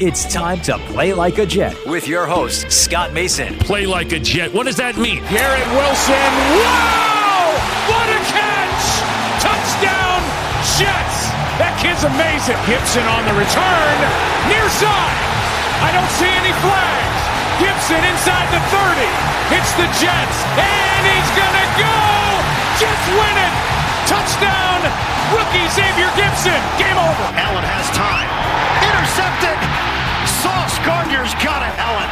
It's time to play like a Jet with your host, Scott Mason. Play like a Jet. What does that mean? Garrett Wilson. Wow! What a catch! Touchdown, Jets! That kid's amazing. Gibson on the return. Near side. I don't see any flags. Gibson inside the 30. Hits the Jets. And he's going to go! Jets win it! Touchdown! Rookie Xavier Gibson. Game over. Allen has time. Intercepted. Sauce Gardner's got it. Allen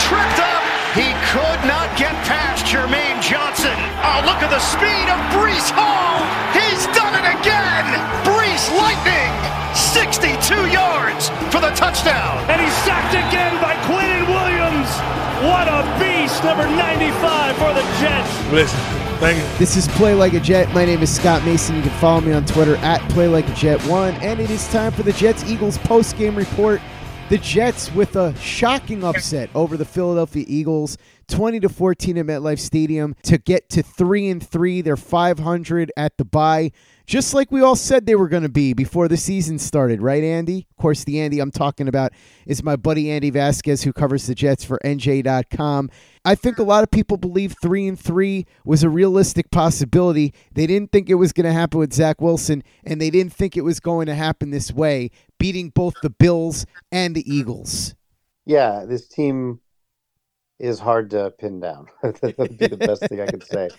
tripped up. He could not get past Jermaine Johnson. Oh, look at the speed of Breece Hall. He's done it again. Breece Lightning. 62 yards for the touchdown. And he's sacked again by Quinnen Williams. What a beast. Number 95 for the Jets. Listen, thank you. This is Play Like a Jet. My name is Scott Mason. You can follow me on Twitter at Play Like a Jet One, and it is time for the Jets Eagles post game report. The Jets with a shocking upset over the Philadelphia Eagles, 20 to 14 at MetLife Stadium to get to 3 and 3. They're 500 at the bye. Just like we all said they were going to be before the season started, right Andy? Of course, the Andy I'm talking about is my buddy Andy Vasquez who covers the Jets for NJ.com. I think a lot of people believe 3 and 3 was a realistic possibility. They didn't think it was going to happen with Zach Wilson and they didn't think it was going to happen this way beating both the Bills and the Eagles. Yeah, this team is hard to pin down. that would be the best thing I could say.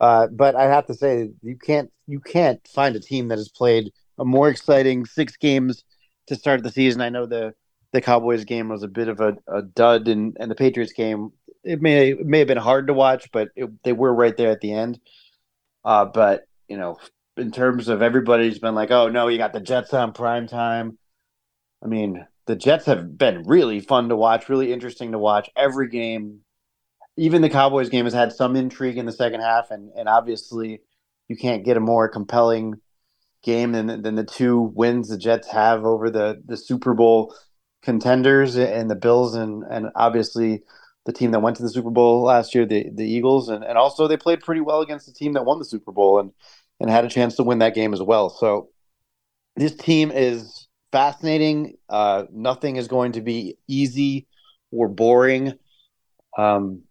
Uh, but I have to say, you can't you can't find a team that has played a more exciting six games to start the season. I know the the Cowboys game was a bit of a, a dud, and, and the Patriots game it may it may have been hard to watch, but it, they were right there at the end. Uh, but you know, in terms of everybody's been like, oh no, you got the Jets on prime time. I mean, the Jets have been really fun to watch, really interesting to watch. Every game, even the Cowboys game, has had some intrigue in the second half, and and obviously, you can't get a more compelling game than than the two wins the Jets have over the the Super Bowl contenders and the Bills, and and obviously the team that went to the Super Bowl last year, the the Eagles, and and also they played pretty well against the team that won the Super Bowl and and had a chance to win that game as well. So this team is fascinating. Uh, nothing is going to be easy or boring. Um,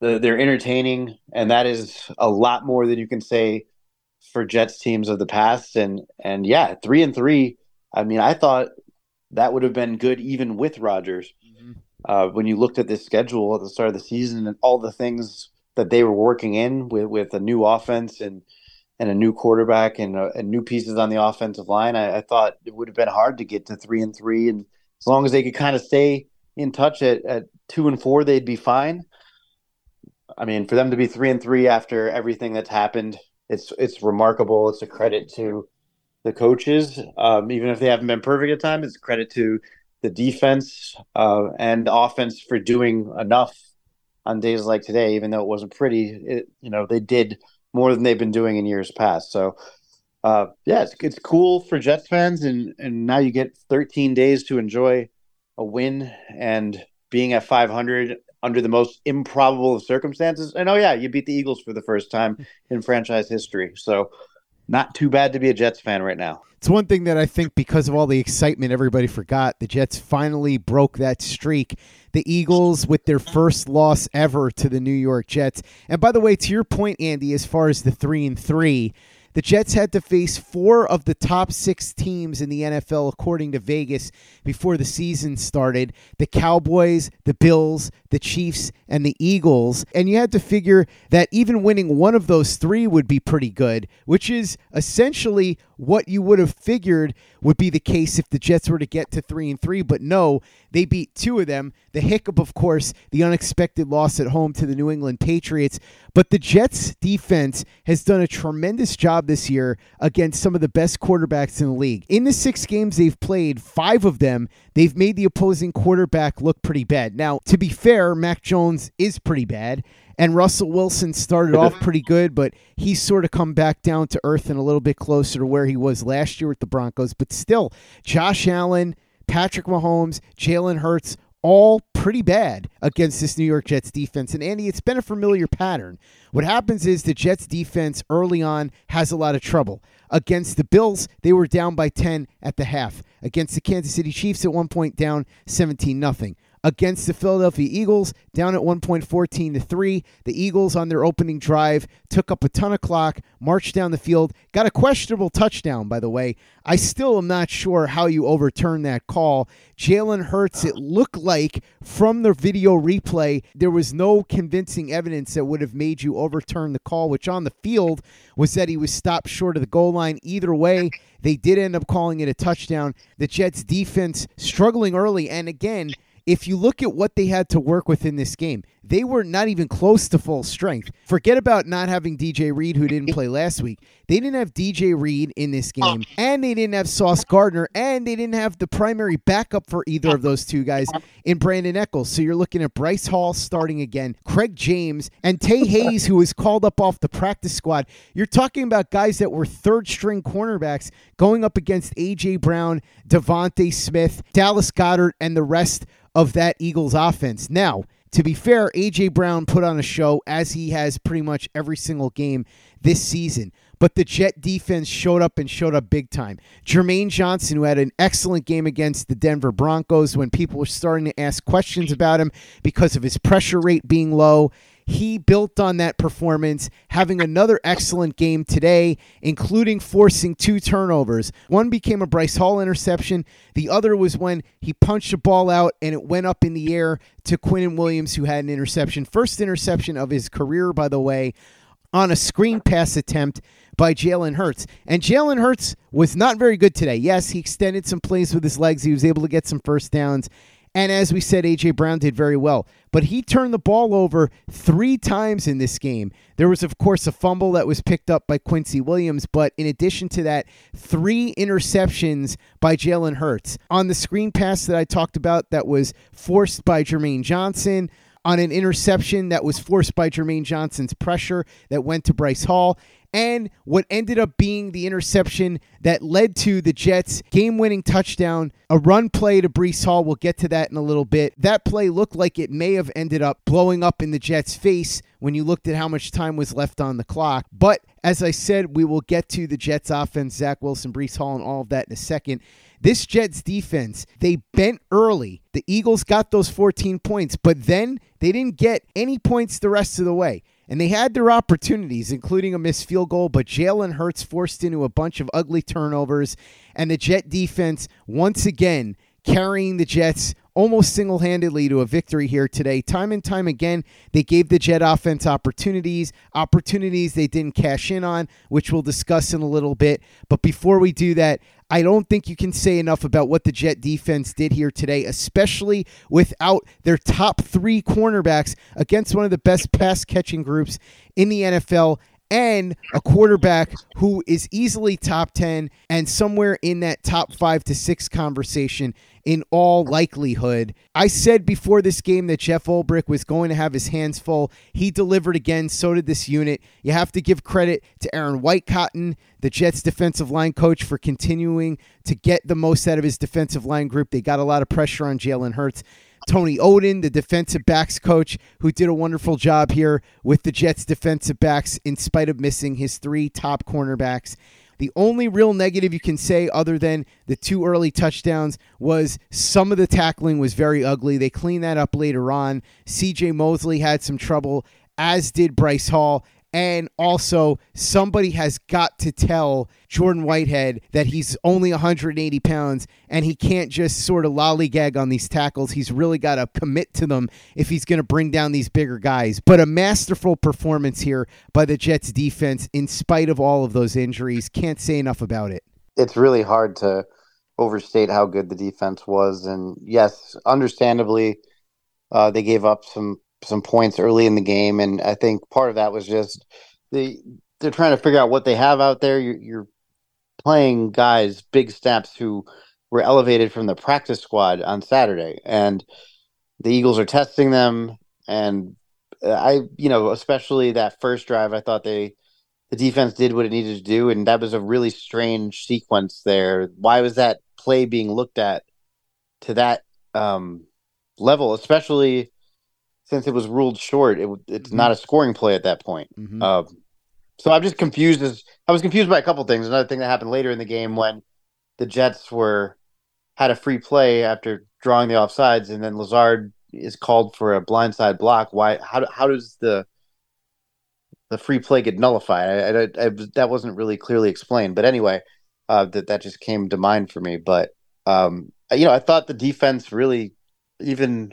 they're entertaining, and that is a lot more than you can say for Jets teams of the past. And and yeah, three and three. I mean, I thought that would have been good even with Rodgers. Uh, when you looked at this schedule at the start of the season and all the things that they were working in with with a new offense and and a new quarterback and, uh, and new pieces on the offensive line, I, I, thought it would have been hard to get to three and three. And as long as they could kind of stay in touch at, at two and four, they'd be fine. I mean, for them to be three and three after everything that's happened, it's it's remarkable. It's a credit to the coaches, um, even if they haven't been perfect at times. It's a credit to the defense uh, and the offense for doing enough on days like today, even though it wasn't pretty. It, you know, they did more than they've been doing in years past. So, uh, yeah, it's, it's cool for Jets fans, and and now you get 13 days to enjoy a win and being at 500 under the most improbable of circumstances. And oh yeah, you beat the Eagles for the first time in franchise history. So, not too bad to be a Jets fan right now. It's one thing that I think because of all the excitement everybody forgot, the Jets finally broke that streak. The Eagles with their first loss ever to the New York Jets. And by the way, to your point, Andy, as far as the three and three, the Jets had to face four of the top six teams in the NFL, according to Vegas, before the season started the Cowboys, the Bills, the Chiefs, and the Eagles. And you had to figure that even winning one of those three would be pretty good, which is essentially what you would have figured would be the case if the Jets were to get to three and three. But no, they beat two of them. The hiccup, of course, the unexpected loss at home to the New England Patriots. But the Jets defense has done a tremendous job this year against some of the best quarterbacks in the league. In the six games they've played, five of them, they've made the opposing quarterback look pretty bad. Now, to be fair, Mac Jones is pretty bad. And Russell Wilson started off pretty good, but he's sort of come back down to earth and a little bit closer to where he was last year with the Broncos. But still, Josh Allen, Patrick Mahomes, Jalen Hurts, all pretty bad against this New York Jets defense. And Andy, it's been a familiar pattern. What happens is the Jets defense early on has a lot of trouble. Against the Bills, they were down by 10 at the half. Against the Kansas City Chiefs at one point down 17 nothing against the Philadelphia Eagles, down at 1.14 to 3. The Eagles on their opening drive took up a ton of clock, marched down the field, got a questionable touchdown, by the way. I still am not sure how you overturn that call. Jalen Hurts, it looked like from the video replay, there was no convincing evidence that would have made you overturn the call, which on the field was that he was stopped short of the goal line. Either way, they did end up calling it a touchdown. The Jets defense struggling early, and again, if you look at what they had to work with in this game, they were not even close to full strength. Forget about not having DJ Reed, who didn't play last week. They didn't have DJ Reed in this oh. game, and they didn't have Sauce Gardner, and they didn't have the primary backup for either of those two guys in Brandon Echols. So you're looking at Bryce Hall starting again, Craig James, and Tae Hayes, who was called up off the practice squad. You're talking about guys that were third string cornerbacks going up against A.J. Brown, DeVonta Smith, Dallas Goedert, and the rest of that Eagles offense. Now, to be fair, A.J. Brown put on a show as he has pretty much every single game this season. But the Jet defense showed up and showed up big time. Jermaine Johnson, who had an excellent game against the Denver Broncos when people were starting to ask questions about him because of his pressure rate being low he built on that performance, having another excellent game today, including forcing two turnovers. One became a Bryce Hall interception, the other was when he punched a ball out and it went up in the air to Quinnen Williams, who had an interception. First interception of his career, by the way, on a screen pass attempt by Jalen Hurts. And Jalen Hurts was not very good today. Yes, he extended some plays with his legs, he was able to get some first downs. And as we said, A.J. Brown did very well. But he turned the ball over three times in this game. There was, of course, a fumble that was picked up by Quincy Williams. But in addition to that, three interceptions by Jalen Hurts. On the screen pass that I talked about, that was forced by Jermaine Johnson on an interception that was forced by Jermaine Johnson's pressure that went to Bryce Hall and what ended up being the interception that led to the Jets' game winning touchdown, a run play to Breece Hall. We'll get to that in a little bit. That play looked like it may have ended up blowing up in the Jets' face when you looked at how much time was left on the clock. But as I said, we will get to the Jets' offense, Zach Wilson, Breece Hall, and all of that in a second. This Jets defense, they bent early. The Eagles got those 14 points, but then they didn't get any points the rest of the way. And they had their opportunities, including a missed field goal, but Jalen Hurts forced into a bunch of ugly turnovers. And the Jet defense, once again, carrying the Jets almost single handedly to a victory here today. Time and time again, they gave the Jet offense opportunities, opportunities they didn't cash in on, which we'll discuss in a little bit. But before we do that, I don't think you can say enough about what the Jet defense did here today, especially without their top three cornerbacks against one of the best pass catching groups in the NFL and a quarterback who is easily top 10 and somewhere in that top five to six conversation in all likelihood. I said before this game that Jeff Ulbrich was going to have his hands full. He delivered again. So did this unit. You have to give credit to Aaron Whitecotton, the Jets defensive line coach, for continuing to get the most out of his defensive line group. They got a lot of pressure on Jalen Hurts. Tony Oden, the defensive backs coach, who did a wonderful job here with the Jets defensive backs in spite of missing his three top cornerbacks. The only real negative you can say, other than the two early touchdowns, was some of the tackling was very ugly. They cleaned that up later on. CJ Mosley had some trouble, as did Bryce Hall. And also, somebody has got to tell Jordan Whitehead that he's only 180 pounds and he can't just sort of lollygag on these tackles. He's really got to commit to them if he's going to bring down these bigger guys. But a masterful performance here by the Jets defense in spite of all of those injuries. Can't say enough about it. It's really hard to overstate how good the defense was. And yes, understandably, uh, they gave up some some points early in the game, and I think part of that was just the they're trying to figure out what they have out there. You're, you're playing guys, big snaps who were elevated from the practice squad on Saturday, and the Eagles are testing them. And I, you know, especially that first drive, I thought they, the defense did what it needed to do, and that was a really strange sequence there. Why was that play being looked at to that um, level, especially since it was ruled short? It, it's mm-hmm. not a scoring play at that point. Mm-hmm. Uh, so I'm just confused. As I was confused by a couple things. Another thing that happened later in the game when the Jets were had a free play after drawing the offsides, and then Lazard is called for a blindside block. Why? How? How does the the free play get nullified? I, I, I, that wasn't really clearly explained. But anyway, uh, that that just came to mind for me. But um, you know, I thought the defense really, even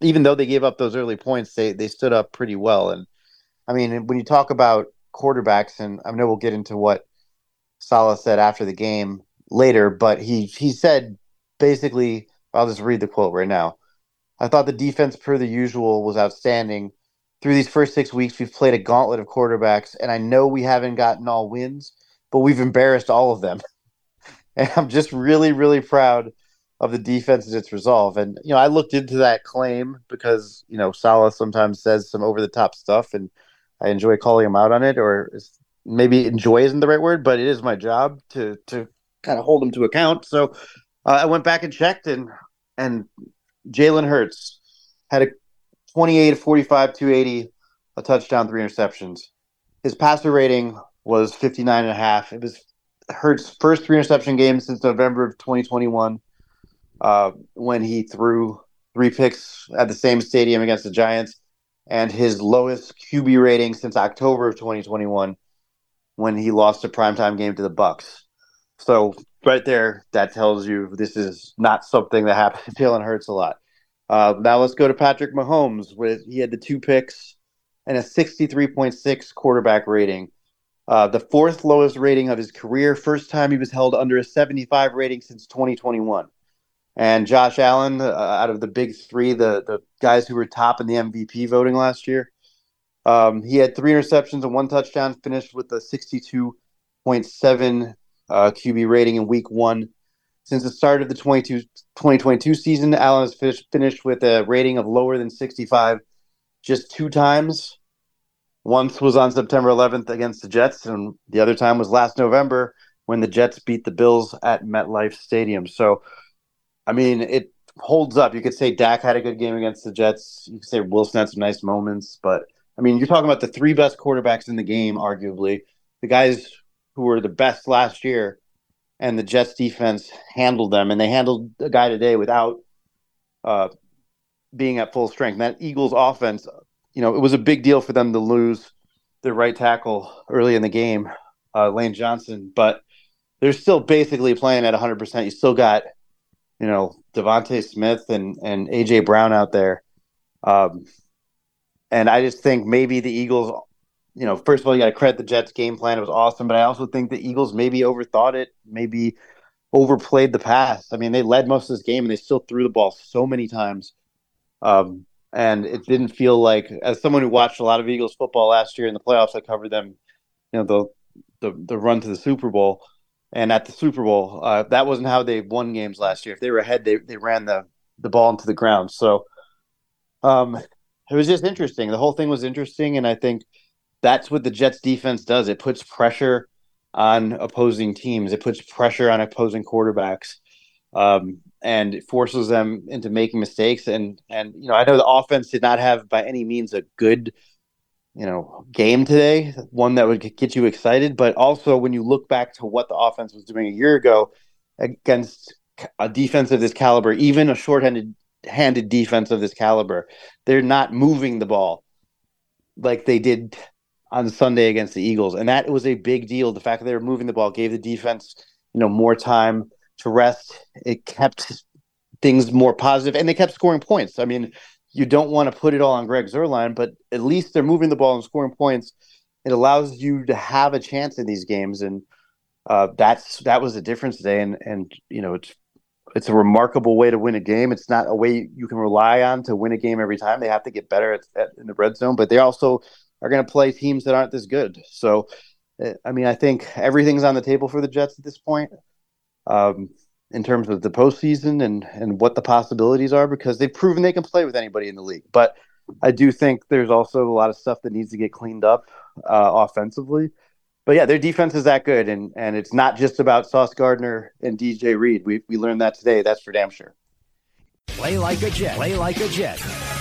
even though they gave up those early points, they they stood up pretty well. And I mean, when you talk about quarterbacks, and I know we'll get into what Saleh said after the game later, but he he said basically, I'll just read the quote right now. I thought the defense, per the usual, was outstanding. Through these first six weeks, we've played a gauntlet of quarterbacks, and I know we haven't gotten all wins, but we've embarrassed all of them. and I'm just really, really proud of the defense and its resolve. And you know, I looked into that claim because you know Saleh sometimes says some over the top stuff, and I enjoy calling him out on it, or maybe enjoy isn't the right word, but it is my job to to kind of hold him to account. So uh, I went back and checked, and and Jalen Hurts had a 28 45 280 a touchdown three interceptions his passer rating was 59 and a half it was Hurts' first three interception game since November of 2021 uh, when he threw three picks at the same stadium against the Giants and his lowest QB rating since October of 2021 when he lost a primetime game to the Bucs. So right there, that tells you this is not something that happens to Jalen Hurts a lot. Uh, now let's go to Patrick Mahomes. With he had the two picks and a 63.6 quarterback rating, uh, the fourth lowest rating of his career. First time he was held under a 75 rating since 2021. And Josh Allen, uh, out of the big three, the the guys who were top in the MVP voting last year, um, he had three interceptions and one touchdown. Finished with a 62.7 uh, QB rating in Week One. Since the start of the 22, 2022 season, Allen has finished with a rating of lower than 65 just two times. Once was on September 11th against the Jets, and the other time was last November when the Jets beat the Bills at MetLife Stadium. So, I mean, it holds up. You could say Dak had a good game against the Jets. You could say Wilson had some nice moments, but I mean, you're talking about the three best quarterbacks in the game, arguably. The guys who were the best last year, and the Jets defense handled them, and they handled a guy today without uh, being at full strength. And that Eagles offense, you know, it was a big deal for them to lose their right tackle early in the game, uh, Lane Johnson, but they're still basically playing at 100%. You still got, you know, DeVonta Smith and, and AJ Brown out there. Um, and I just think maybe the Eagles you know, first of all, you got to credit the Jets' game plan. It was awesome, but I also think the Eagles maybe overthought it, maybe overplayed the pass. I mean, they led most of this game and they still threw the ball so many times. Um, and it didn't feel like, as someone who watched a lot of Eagles football last year in the playoffs, I covered them, you know, the the, the run to the Super Bowl. And at the Super Bowl, uh, that wasn't how they won games last year. If they were ahead, they, they ran the, the ball into the ground. So um, it was just interesting. The whole thing was interesting. And I think – that's what the Jets defense does. It puts pressure on opposing teams. It puts pressure on opposing quarterbacks, um, and it forces them into making mistakes. And and you know, I know the offense did not have by any means a good, you know, game today, one that would get you excited. But also, when you look back to what the offense was doing a year ago against a defense of this caliber, even a shorthanded handed defense of this caliber, they're not moving the ball like they did on Sunday against the Eagles, and that was a big deal. The fact that they were moving the ball gave the defense, you know, more time to rest. It kept things more positive, and they kept scoring points. I mean, you don't want to put it all on Greg Zuerlein, but at least they're moving the ball and scoring points. It allows you to have a chance in these games, and uh, that's that was the difference today. And and you know, it's it's a remarkable way to win a game. It's not a way you can rely on to win a game every time. They have to get better at, at, in the red zone, but they also are going to play teams that aren't this good. So, uh, I mean, I think everything's on the table for the Jets at this point. Um, in terms of the postseason and and what the possibilities are because they've proven they can play with anybody in the league. But I do think there's also a lot of stuff that needs to get cleaned up uh, offensively. But yeah, their defense is that good, and and it's not just about Sauce Gardner and DJ Reed. We we learned that today. That's for damn sure. Play like a Jet. Play like a Jet.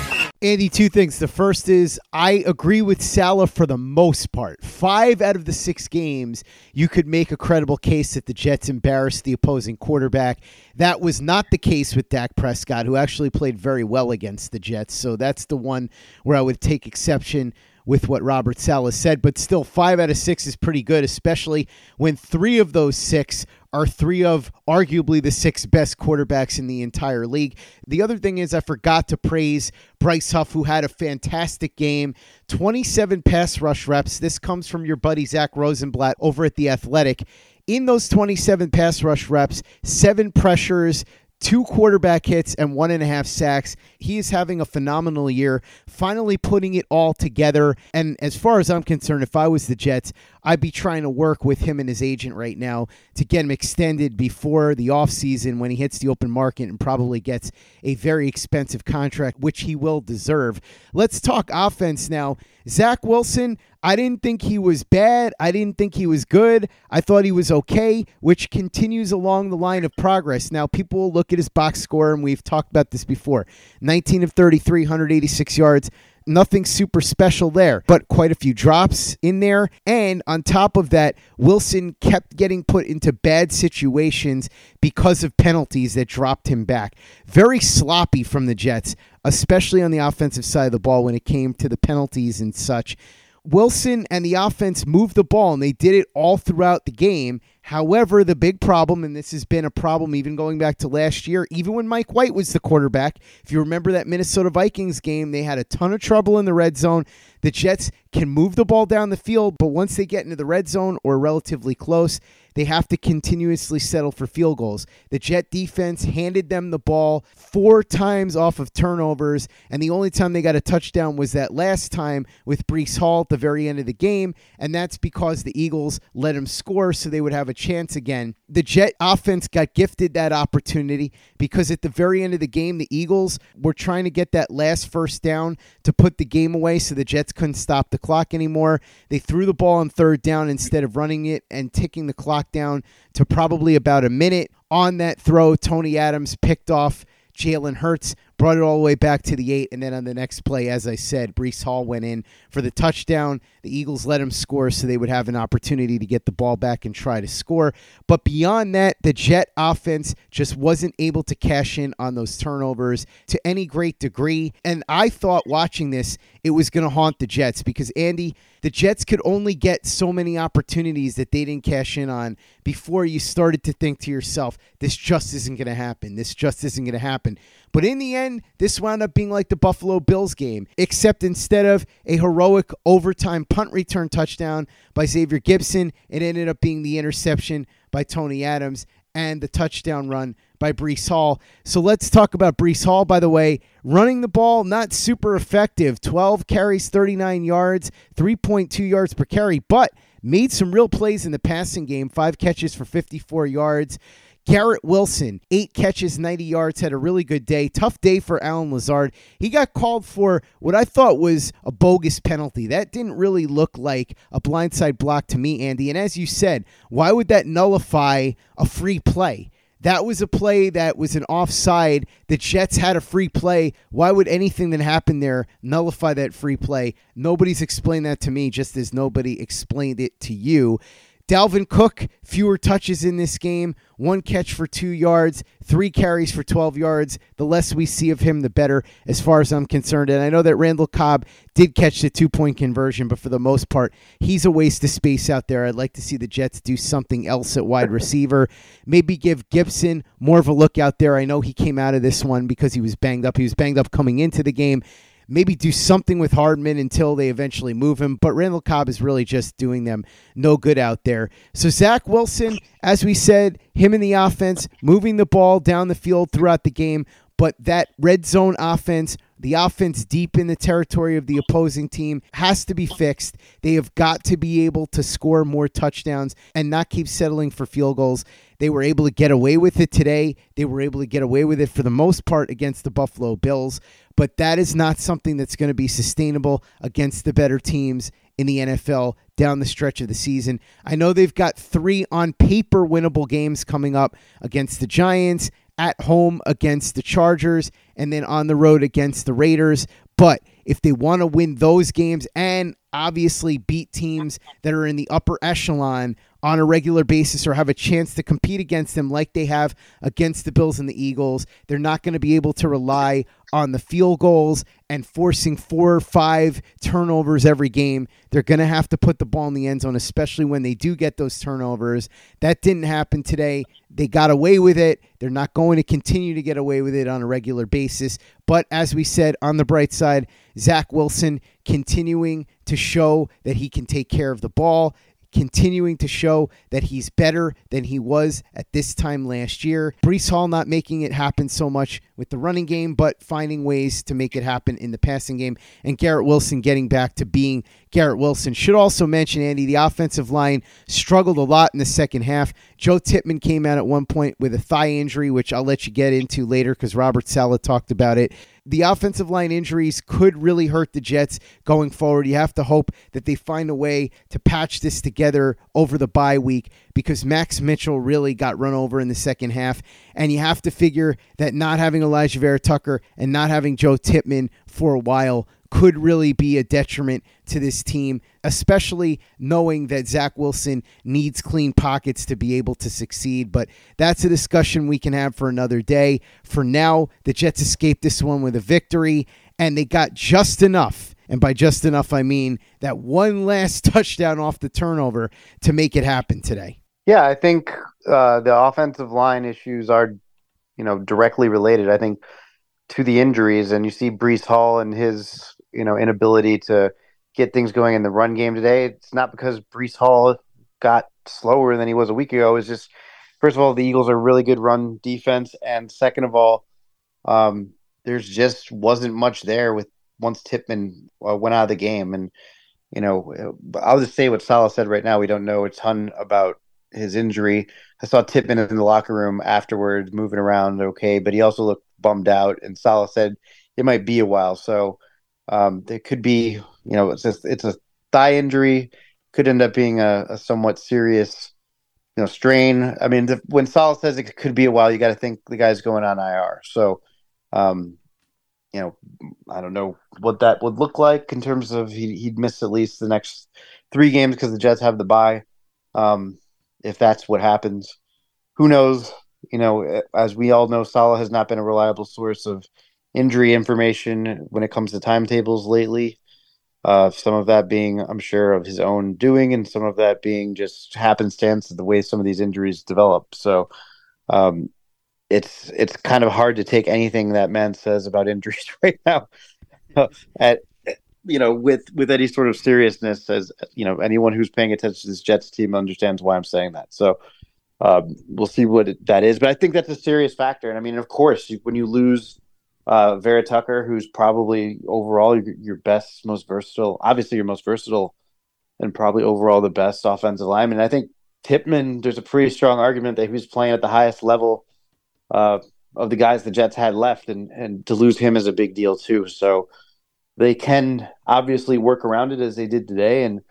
Andy, two things. The first is I agree with Saleh for the most part. Five out of the six games, you could make a credible case that the Jets embarrassed the opposing quarterback. That was not the case with Dak Prescott, who actually played very well against the Jets. So that's the one where I would take exception with what Robert Saleh said, but still, five out of six is pretty good, especially when three of those six are three of arguably the six best quarterbacks in the entire league. The other thing is, I forgot to praise Bryce Huff, who had a fantastic game 27 pass rush reps. This comes from your buddy Zach Rosenblatt over at The Athletic. In those 27 pass rush reps, seven pressures, two quarterback hits and one and a half sacks. He is having a phenomenal year, finally putting it all together. And as far as I'm concerned, if I was the Jets, I'd be trying to work with him and his agent right now to get him extended before the offseason when he hits the open market and probably gets a very expensive contract, which he will deserve. Let's talk offense now. Zach Wilson, I didn't think he was bad. I didn't think he was good. I thought he was okay, which continues along the line of progress. Now, people look at his box score, and we've talked about this before 19 of 33, 186 yards. Nothing super special there, but quite a few drops in there. And on top of that, Wilson kept getting put into bad situations because of penalties that dropped him back. Very sloppy from the Jets, especially on the offensive side of the ball when it came to the penalties and such. Wilson and the offense moved the ball, and they did it all throughout the game. However, the big problem, and this has been a problem even going back to last year, even when Mike White was the quarterback, if you remember that Minnesota Vikings game, they had a ton of trouble in the red zone. The Jets can move the ball down the field, but once they get into the red zone or relatively close, they have to continuously settle for field goals. The Jet defense handed them the ball four times off of turnovers, and the only time they got a touchdown was that last time with Breece Hall at the very end of the game, and that's because the Eagles let him score so they would have a chance again. The Jet offense got gifted that opportunity because at the very end of the game, the Eagles were trying to get that last first down to put the game away so the Jets couldn't stop the clock anymore. They threw the ball on third down instead of running it and ticking the clock down to probably about a minute. On that throw, Tony Adams picked off Jalen Hurts brought it all the way back to the eight. And then on the next play, as I said, Breece Hall went in for the touchdown. The Eagles let him score so they would have an opportunity to get the ball back and try to score. But beyond that, the Jet offense just wasn't able to cash in on those turnovers to any great degree. And I thought watching this, it was going to haunt the Jets because, Andy, the Jets could only get so many opportunities that they didn't cash in on before you started to think to yourself, this just isn't going to happen. This just isn't going to happen. But in the end, this wound up being like the Buffalo Bills game, except instead of a heroic overtime punt return touchdown by Xavier Gibson, it ended up being the interception by Tony Adams and the touchdown run by Breece Hall. So let's talk about Breece Hall, by the way. Running the ball, not super effective. 12 carries, 39 yards, 3.2 yards per carry, but made some real plays in the passing game. Five catches for 54 yards. Garrett Wilson, eight catches, 90 yards, had a really good day. Tough day for Allen Lazard. He got called for what I thought was a bogus penalty. That didn't really look like a blindside block to me, Andy. And as you said, why would that nullify a free play? That was a play that was an offside. The Jets had a free play. Why would anything that happened there nullify that free play? Nobody's explained that to me, just as nobody explained it to you. Dalvin Cook, fewer touches in this game, one catch for two yards, three carries for 12 yards. The less we see of him, the better, as far as I'm concerned. And I know that Randall Cobb did catch the two point conversion, but for the most part, he's a waste of space out there. I'd like to see the Jets do something else at wide receiver. Maybe give Gibson more of a look out there. I know he came out of this one because he was banged up. He was banged up coming into the game maybe do something with Hardman until they eventually move him. But Randall Cobb is really just doing them no good out there. So Zach Wilson, as we said, him in the offense, moving the ball down the field throughout the game. But that red zone offense The offense deep in the territory of the opposing team has to be fixed. They have got to be able to score more touchdowns and not keep settling for field goals. They were able to get away with it today. They were able to get away with it for the most part against the Buffalo Bills, but that is not something that's going to be sustainable against the better teams in the NFL down the stretch of the season. I know they've got three on paper winnable games coming up against the Giants, at home against the Chargers, and then on the road against the Raiders. But if they want to win those games and obviously beat teams that are in the upper echelon on a regular basis or have a chance to compete against them like they have against the Bills and the Eagles. They're not going to be able to rely on the field goals and forcing four or five turnovers every game. They're going to have to put the ball in the end zone, especially when they do get those turnovers. That didn't happen today. They got away with it. They're not going to continue to get away with it on a regular basis. But as we said, on the bright side, Zach Wilson continuing to show that he can take care of the ball continuing to show that he's better than he was at this time last year. Breece Hall not making it happen so much with the running game, but finding ways to make it happen in the passing game. And Garrett Wilson getting back to being Garrett Wilson. Should also mention, Andy, the offensive line struggled a lot in the second half. Joe Tippmann came out at one point with a thigh injury, which I'll let you get into later because Robert Saleh talked about it the offensive line injuries could really hurt the Jets going forward. You have to hope that they find a way to patch this together over the bye week because Max Mitchell really got run over in the second half. And you have to figure that not having Elijah Vera-Tucker and not having Joe Tippmann for a while could really be a detriment to this team, especially knowing that Zach Wilson needs clean pockets to be able to succeed. But that's a discussion we can have for another day. For now, the Jets escaped this one with a victory, and they got just enough. And by just enough, I mean that one last touchdown off the turnover to make it happen today. Yeah, I think uh, the offensive line issues are, you know, directly related. I think to the injuries, and you see Breece Hall and his you know inability to get things going in the run game today. It's not because Breece Hall got slower than he was a week ago. It's just first of all, the Eagles are really good run defense, and second of all, um, there's just wasn't much there with once Tippmann uh, went out of the game, and you know, I'll just say what Saleh said right now. We don't know a ton about his injury. I saw Tippmann in the locker room afterwards, moving around okay, but he also looked bummed out. And Saleh said it might be a while. So um, there could be, you know, it's just, it's a thigh injury, could end up being a, a somewhat serious, you know, strain. I mean, the, when Saleh says it could be a while, you got to think the guy's going on IR. So, um, you know, I don't know what that would look like in terms of he, he'd miss at least the next three games because the Jets have the bye. Um, if that's what happens, who knows? You know, as we all know, Saleh has not been a reliable source of injury information when it comes to timetables lately. Uh, some of that being, I'm sure, of his own doing, and some of that being just happenstance of the way some of these injuries develop. So, um, it's it's kind of hard to take anything that man says about injuries right now at you know with with any sort of seriousness. As you know, anyone who's paying attention to this Jets team understands why I'm saying that. So. Um, we'll see what that is, but I think that's a serious factor. And I mean, of course, when you lose uh, Vera-Tucker, who's probably overall your, your, best, most versatile, obviously your most versatile, and probably overall the best offensive lineman. I think Tippmann, there's a pretty strong argument that he was playing at the highest level uh, of the guys the Jets had left, and and to lose him is a big deal too. So they can obviously work around it as they did today, and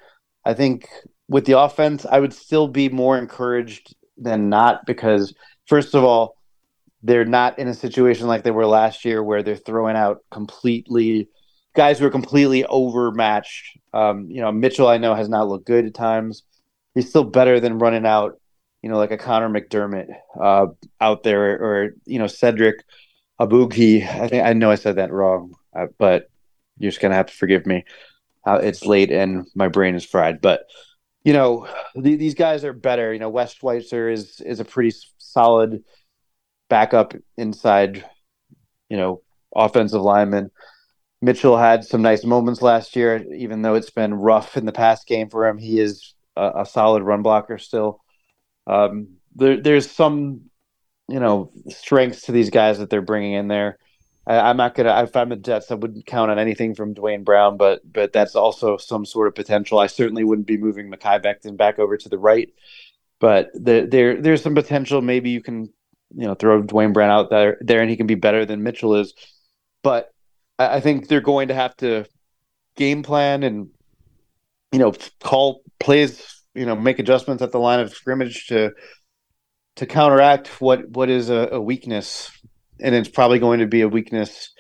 I think with the offense, I would still be more encouraged than not because first of all they're not in a situation like they were last year where they're throwing out completely guys who are completely overmatched. Um, you know, Mitchell I know has not looked good at times. He's still better than running out, you know, like a Connor McDermott uh, out there, or you know Cedric Ogbuehi. I think I know I said that wrong, uh, but you're just gonna have to forgive me. Uh, it's late and my brain is fried, but you know th- these guys are better. You know, Wes Schweitzer is is a pretty solid backup inside, you know, offensive lineman. Mitchell had some nice moments last year, even though it's been rough in the past game for him. He is a, a solid run blocker still. Um, there, there's some, you know, strengths to these guys that they're bringing in there. I, am not gonna. If I'm the Jets, I wouldn't count on anything from Duane Brown, but but that's also some sort of potential. I certainly wouldn't be moving Mekhi Becton back over to the right, but the, there there's some potential. Maybe you can you know throw Duane Brown out there there, and he can be better than Mitchell is. But I, I think they're going to have to game plan and you know call plays. You know, make adjustments at the line of scrimmage to to counteract what what is a, a weakness and it's probably going to be a weakness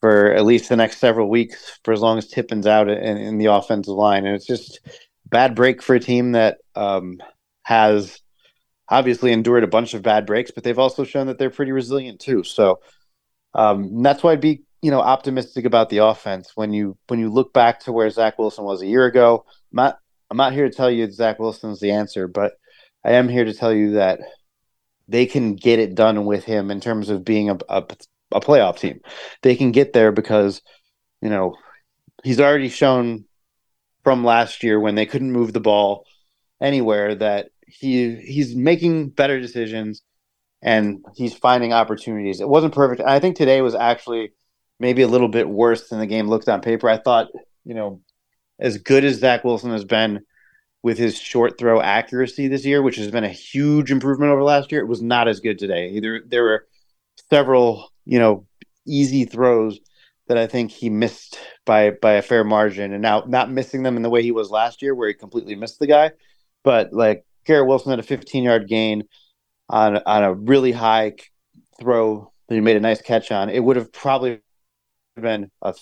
for at least the next several weeks for as long as Tippmann's out in, in the offensive line. And it's just bad break for a team that um, has obviously endured a bunch of bad breaks, but they've also shown that they're pretty resilient too. So um, that's why I'd be you know optimistic about the offense when you when you look back to where Zach Wilson was a year ago. I'm not I'm not here to tell you Zach Wilson's the answer, but I am here to tell you that they can get it done with him in terms of being a, a, a playoff team. They can get there because, you know, he's already shown from last year when they couldn't move the ball anywhere that he he's making better decisions and he's finding opportunities. It wasn't perfect. I think today was actually maybe a little bit worse than the game looked on paper. I thought, you know, as good as Zach Wilson has been with his short throw accuracy this year, which has been a huge improvement over last year. It was not as good today. Either there were several, you know, easy throws that I think he missed by by a fair margin, and now not missing them in the way he was last year, where he completely missed the guy. But like Garrett Wilson had a 15 yard gain on on a really high throw that he made a nice catch on. It would have probably been a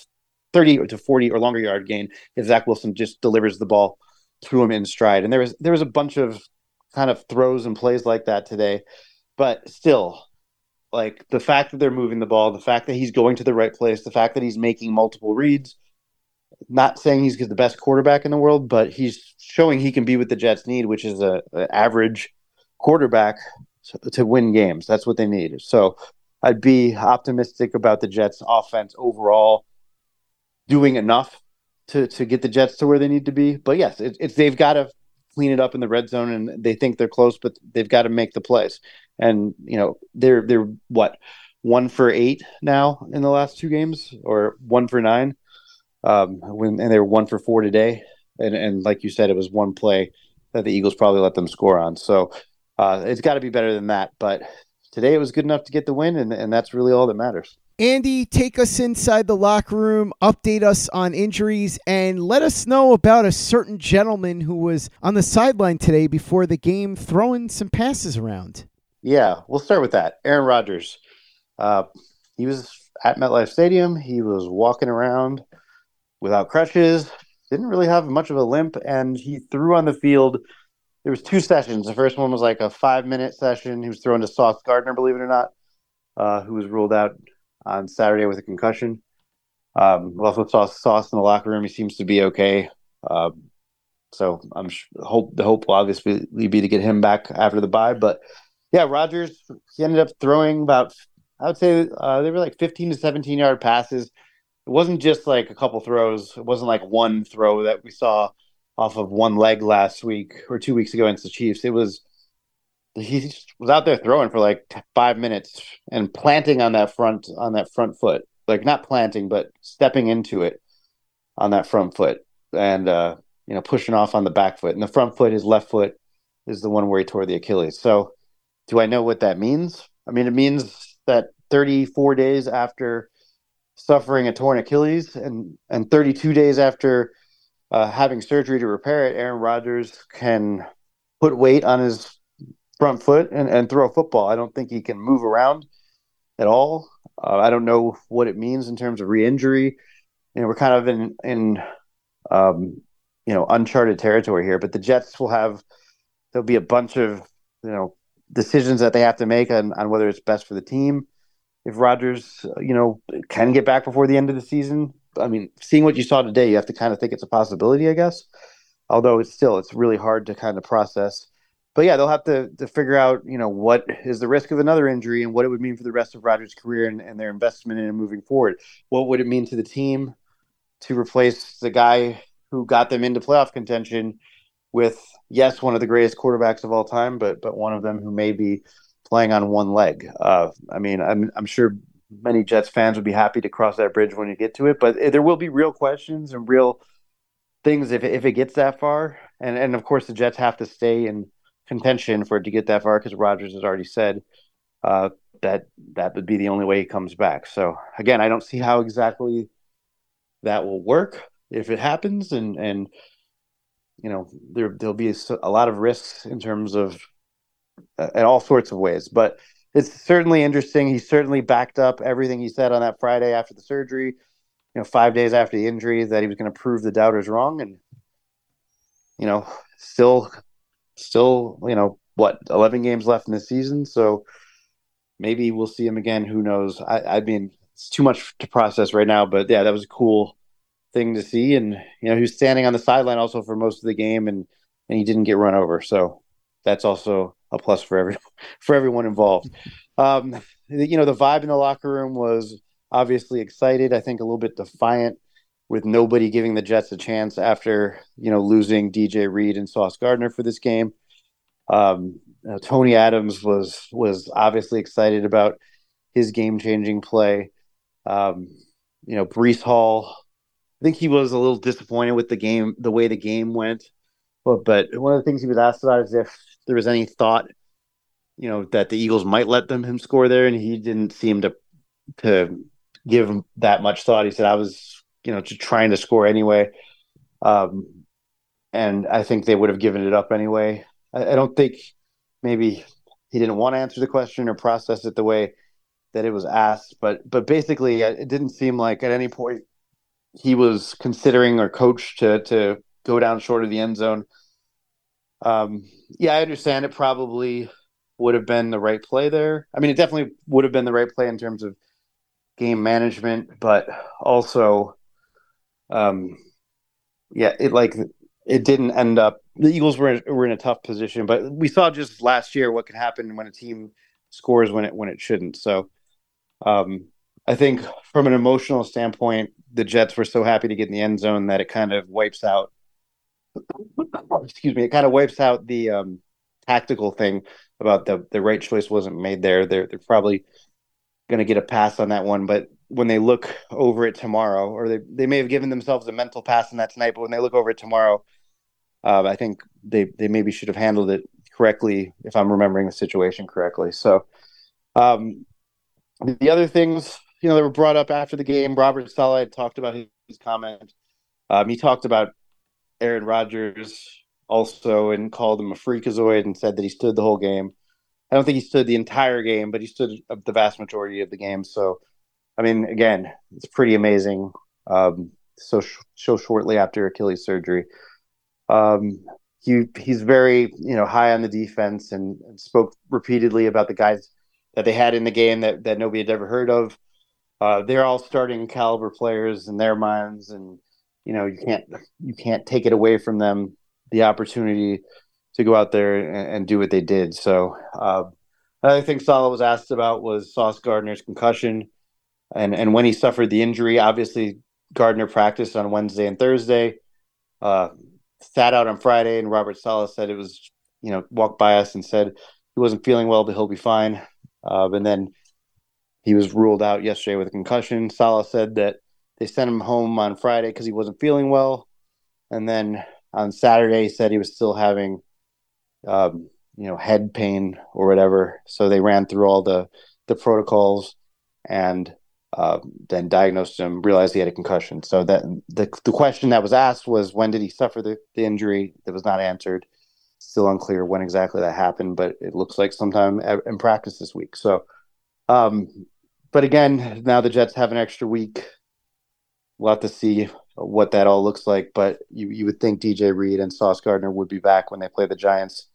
30 to 40 or longer yard gain if Zach Wilson just delivers the ball threw him in stride. And there was there was a bunch of kind of throws and plays like that today. But still, like the fact that they're moving the ball, the fact that he's going to the right place, the fact that he's making multiple reads, not saying he's the best quarterback in the world, but he's showing he can be what the Jets need, which is a, a average quarterback to, to win games. That's what they need. So I'd be optimistic about the Jets offense overall doing enough to to get the Jets to where they need to be. But yes, it, it's they've got to clean it up in the red zone, and they think they're close, but they've got to make the plays. And you know they're they're what one for eight now in the last two games, or one for nine. Um, when and they were one for four today, and and like you said, it was one play that the Eagles probably let them score on. So uh, it's got to be better than that. But today it was good enough to get the win, and and that's really all that matters. Andy, take us inside the locker room, update us on injuries, and let us know about a certain gentleman who was on the sideline today before the game throwing some passes around. Yeah, we'll start with that. Aaron Rodgers. Uh, he was at MetLife Stadium. He was walking around without crutches, didn't really have much of a limp, and he threw on the field. There was two sessions. The first one was like a five minute session. He was throwing to Sauce Gardner, believe it or not, uh, who was ruled out on Saturday with a concussion. Um, we also saw Sauce in the locker room. He seems to be okay. Um, so I'm sh- hope the hope will obviously be to get him back after the bye. But yeah, Rodgers he ended up throwing about I would say uh, they were like 15 to 17 yard passes. It wasn't just like a couple throws. It wasn't like one throw that we saw off of one leg last week or two weeks ago against the Chiefs. It was he was out there throwing for like five minutes and planting on that front on that front foot, like not planting but stepping into it on that front foot and uh, you know pushing off on the back foot. And the front foot, his left foot, is the one where he tore the Achilles. So, do I know what that means? I mean, it means that 34 days after suffering a torn Achilles and and 32 days after uh, having surgery to repair it, Aaron Rodgers can put weight on his front foot and, and throw a football. I don't think he can move around at all. Uh, I don't know what it means in terms of re-injury. You know, we're kind of in in um, you know uncharted territory here. But the Jets will have there'll be a bunch of you know decisions that they have to make on, on whether it's best for the team. If Rodgers, uh, you know, can get back before the end of the season, I mean, seeing what you saw today, you have to kind of think it's a possibility, I guess. Although it's still it's really hard to kind of process but yeah, they'll have to, to figure out, you know, what is the risk of another injury and what it would mean for the rest of Rodgers' career and, and their investment in moving forward. What would it mean to the team to replace the guy who got them into playoff contention with, yes, one of the greatest quarterbacks of all time, but but one of them who may be playing on one leg. Uh, I mean, I'm I'm sure many Jets fans would be happy to cross that bridge when you get to it. But there will be real questions and real things if if it gets that far. And and of course the Jets have to stay in contention for it to get that far because Rodgers has already said uh, that that would be the only way he comes back. So again, I don't see how exactly that will work if it happens, and and you know there there'll be a, a lot of risks in terms of Uh, in all sorts of ways, but it's certainly interesting. He certainly backed up everything he said on that Friday after the surgery. You know, five days after the injury, that he was going to prove the doubters wrong, and you know, still, still, you know, what eleven games left in the season, so maybe we'll see him again. Who knows? I, I mean, it's too much to process right now, but yeah, that was a cool thing to see. And you know, he was standing on the sideline also for most of the game, and and he didn't get run over, so that's also a plus for every for everyone involved. Um, you know, the vibe in the locker room was obviously excited. I think a little bit defiant with nobody giving the Jets a chance after you know losing DJ Reed and Sauce Gardner for this game. Um, uh, Tony Adams was was obviously excited about his game changing play. Um, you know, Breece Hall, I think he was a little disappointed with the game, the way the game went. But, but one of the things he was asked about is if there was any thought, you know, that the Eagles might let them him score there, and he didn't seem to to give him that much thought. He said, "I was, you know, just trying to score anyway." Um, and I think they would have given it up anyway. I, I don't think maybe he didn't want to answer the question or process it the way that it was asked. But but basically, uh, it didn't seem like at any point he was considering or coached to to go down short of the end zone. Um, yeah, I understand it probably would have been the right play there. I mean, it definitely would have been the right play in terms of game management, but also, um, yeah, it like it didn't end up. The Eagles were in, were in a tough position, but we saw just last year what can happen when a team scores when it when it shouldn't. So, um, I think from an emotional standpoint, the Jets were so happy to get in the end zone that it kind of wipes out. Excuse me, it kind of wipes out the um, tactical thing about the the right choice wasn't made there. They're they're probably going to get a pass on that one, but when they look over it tomorrow, or they, they may have given themselves a mental pass on that tonight, but when they look over it tomorrow, uh, I think they they maybe should have handled it correctly if I'm remembering the situation correctly. So, um, the other things you know that were brought up after the game, Robert Saleh talked about his, his comment. Um, he talked about Aaron Rodgers also and called him a freakazoid and said that he stood the whole game. I don't think he stood the entire game, but he stood the vast majority of the game. So, I mean, again, it's pretty amazing. Um, so so shortly after Achilles surgery, um, he he's very you know high on the defense and, and, spoke repeatedly about the guys that they had in the game that that nobody had ever heard of. Uh, they're all starting caliber players in their minds, and you know you can't you can't take it away from them the opportunity to go out there and, and do what they did. So uh, another thing Saleh was asked about was Sauce Gardner's concussion, and and when he suffered the injury. Obviously, Gardner practiced on Wednesday and Thursday. Uh, sat out on Friday, and Robert Saleh said it was, you know, walked by us and said he wasn't feeling well, but he'll be fine. Uh, and then he was ruled out yesterday with a concussion. Saleh said that they sent him home on Friday because he wasn't feeling well, and then on Saturday he said he was still having, um, you know, head pain or whatever. So they ran through all the the protocols and uh, then diagnosed him, realized he had a concussion. So that the the question that was asked was when did he suffer the, the injury? That was not answered. Still unclear when exactly that happened, but it looks like sometime in practice this week. So, um, but again, now the Jets have an extra week. We'll have to see what that all looks like. But you you would think DJ Reed and Sauce Gardner would be back when they play the Giants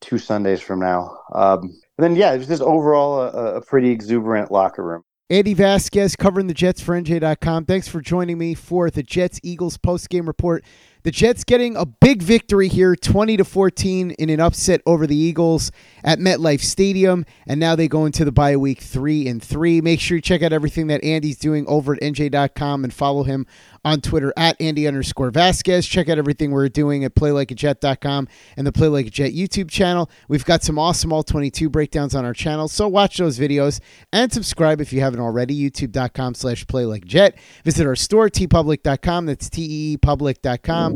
two Sundays from now. Um, and then yeah, it was just overall a, a pretty exuberant locker room. Andy Vasquez covering the Jets for NJ.com. Thanks for joining me for the Jets Eagles post game report. The Jets getting a big victory here, 20 to 14 in an upset over the Eagles at MetLife Stadium, and now they go into the bye week 3 and 3. Make sure you check out everything that Andy's doing over at nj.com and follow him on Twitter at Andy underscore Vasquez. Check out everything we're doing at playlikeajet.com and the Play Like a Jet YouTube channel. We've got some awesome all 22 breakdowns on our channel, so watch those videos and subscribe if you haven't already. YouTube.com slash Play Like Jet. Visit our store, teepublic.com. That's teepublic.com.